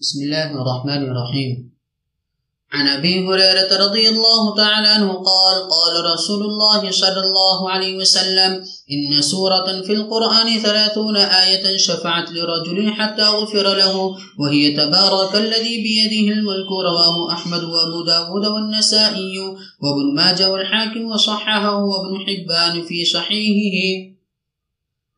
بسم الله الرحمن الرحيم عن أبي هريرة رضي الله تعالى عنه قال قال رسول الله صلى الله عليه وسلم إن سورة في القرآن ثلاثون آية شفعت لرجل حتى غفر له وهي تبارك الذي بيده الملك رواه أحمد وأبو داود والنسائي وابن ماجه والحاكم وصححه وابن حبان في صحيحه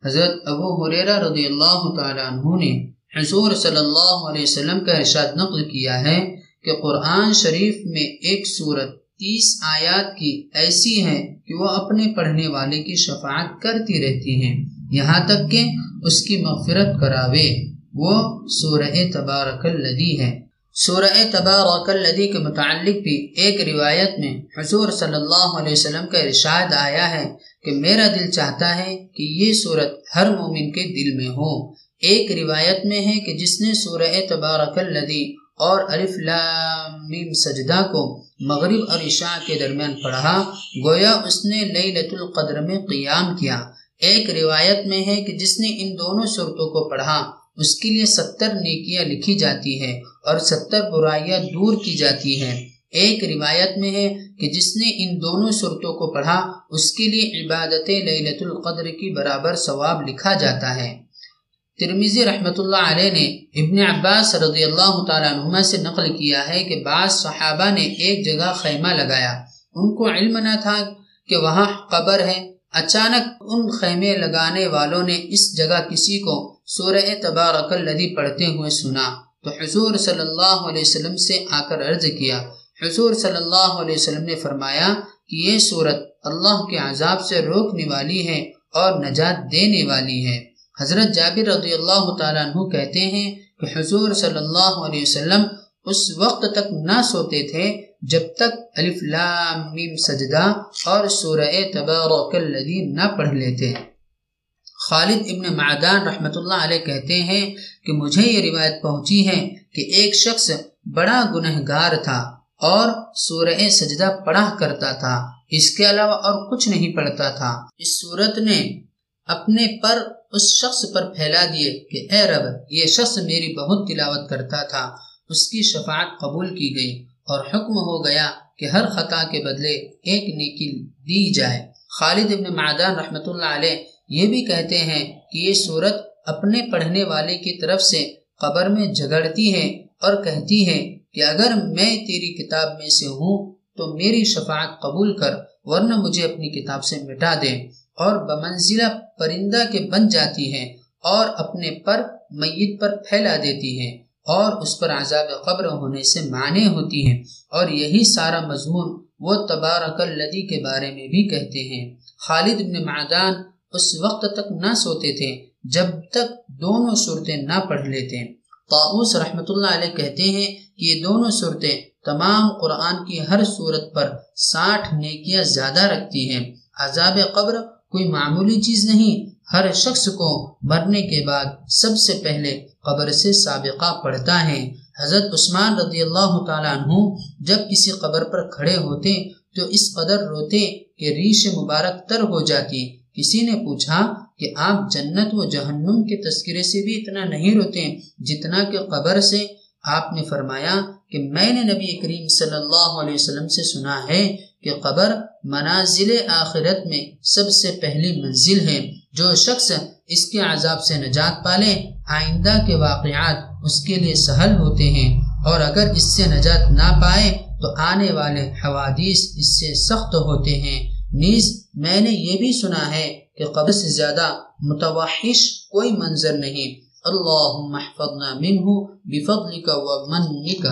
حضرت ابو حریرہ رضی اللہ تعالیٰ عنہ نے حضور صلی اللہ علیہ وسلم کا ارشاد نقل کیا ہے کہ قرآن شریف میں ایک صورت تیس آیات کی ایسی ہے کہ وہ اپنے پڑھنے والے کی شفاعت کرتی رہتی ہیں۔ یہاں تک کہ اس کی مغفرت کراوے۔ وہ سورہ تبارک الدی ہے۔ سورہ تبارک الدی کے متعلق بھی ایک روایت میں حضور صلی اللہ علیہ وسلم کا ارشاد آیا ہے کہ میرا دل چاہتا ہے کہ یہ صورت ہر مومن کے دل میں ہو۔ ایک روایت میں ہے کہ جس نے سورہ تبارک الدی اور الف لام سجدہ کو مغرب اور عشاء کے درمیان پڑھا، گویا اس نے لیلت القدر میں قیام کیا۔ ایک روایت میں ہے کہ جس نے ان دونوں صورتوں کو پڑھا، اس کے لیے ستر نیکیاں لکھی جاتی ہے اور ستر برائیاں دور کی جاتی ہیں۔ ایک روایت میں ہے کہ جس نے ان دونوں صورتوں کو پڑھا، اس کے لیے عبادت لیلت القدر کی برابر ثواب لکھا جاتا ہے۔ ترمیزی رحمۃ اللہ علیہ نے ابن عباس رضی اللہ تعالیٰ عنہ سے نقل کیا ہے کہ بعض صحابہ نے ایک جگہ خیمہ لگایا۔ ان کو علم نہ تھا کہ وہاں قبر ہے۔ اچانک ان خیمے لگانے والوں نے اس جگہ کسی کو سورہ تبارک الذی پڑھتے ہوئے سنا۔ تو حضور صلی اللہ علیہ وسلم سے آ کر عرض کیا۔ حضور صلی اللہ علیہ وسلم نے فرمایا کہ یہ صورت اللہ کے عذاب سے روکنے والی ہے اور نجات دینے والی ہے۔ حضرت جابر رضی اللہ تعالیٰ عنہ کہتے ہیں کہ حضور صلی اللہ علیہ وسلم اس وقت تک نہ سوتے تھے جب تک الف لام میم سجدہ اور سورہ تبارک الذی نہ پڑھ لیتے۔ خالد ابن معدان رحمۃ اللہ علیہ کہتے ہیں کہ مجھے یہ روایت پہنچی ہے کہ ایک شخص بڑا گنہگار تھا اور سورہ سجدہ پڑھا کرتا تھا، اس کے علاوہ اور کچھ نہیں پڑھتا تھا۔ اس صورت نے اپنے پر اس شخص پر پھیلا دیے کہ اے رب، یہ شخص میری بہت تلاوت کرتا تھا، اس کی شفاعت قبول کی گئی اور حکم ہو گیا کہ ہر خطا کے بدلے ایک نیکی دی جائے۔ خالد ابن معدان رحمۃ اللہ علیہ یہ بھی کہتے ہیں کہ یہ صورت اپنے پڑھنے والے کی طرف سے قبر میں جھگڑتی ہے اور کہتی ہے کہ اگر میں تیری کتاب میں سے ہوں تو میری شفاعت قبول کر، ورنہ مجھے اپنی کتاب سے مٹا دے۔ اور بمنزلہ پرندہ کے بن جاتی ہے اور اپنے پر میت پر پھیلا دیتی ہے اور اس پر عذاب قبر ہونے سے معنی ہوتی ہیں اور یہی سارا مضمون وہ تبارک الدی کے بارے میں بھی کہتے ہیں۔ خالد بن معدان اس وقت تک نہ سوتے تھے جب تک دونوں صورتیں نہ پڑھ لیتے۔ طاؤس رحمۃ اللہ علیہ کہتے ہیں کہ یہ دونوں صورتیں تمام قرآن کی ہر صورت پر ساٹھ نیکیاں زیادہ رکھتی ہیں۔ عذاب قبر کوئی معمولی چیز نہیں۔ ہر شخص کو مرنے کے بعد سب سے پہلے قبر سے سابقہ پڑھتا ہے۔ حضرت عثمان رضی اللہ تعالیٰ عنہ جب کسی قبر پر کھڑے ہوتے تو اس قدر روتے کہ ریش مبارک تر ہو جاتی۔ کسی نے پوچھا کہ آپ جنت و جہنم کے تذکرے سے بھی اتنا نہیں روتے جتنا کہ قبر سے؟ آپ نے فرمایا کہ میں نے نبی کریم صلی اللہ علیہ وسلم سے سنا ہے کہ قبر منازل آخرت میں سب سے پہلی منزل ہے جو شخص اس کے عذاب سے نجات پالے، آئندہ کے واقعات اس کے لیے سہل ہوتے ہیں۔ اور اگر اس سے نجات نہ پائے، تو آنے والے حوادث اس سے سخت ہوتے ہیں۔ نیز، میں نے یہ بھی سنا ہے کہ قبر سے زیادہ متوحش کوئی منظر نہیں۔ اللہم احفظنا منہ بفضلک ومنک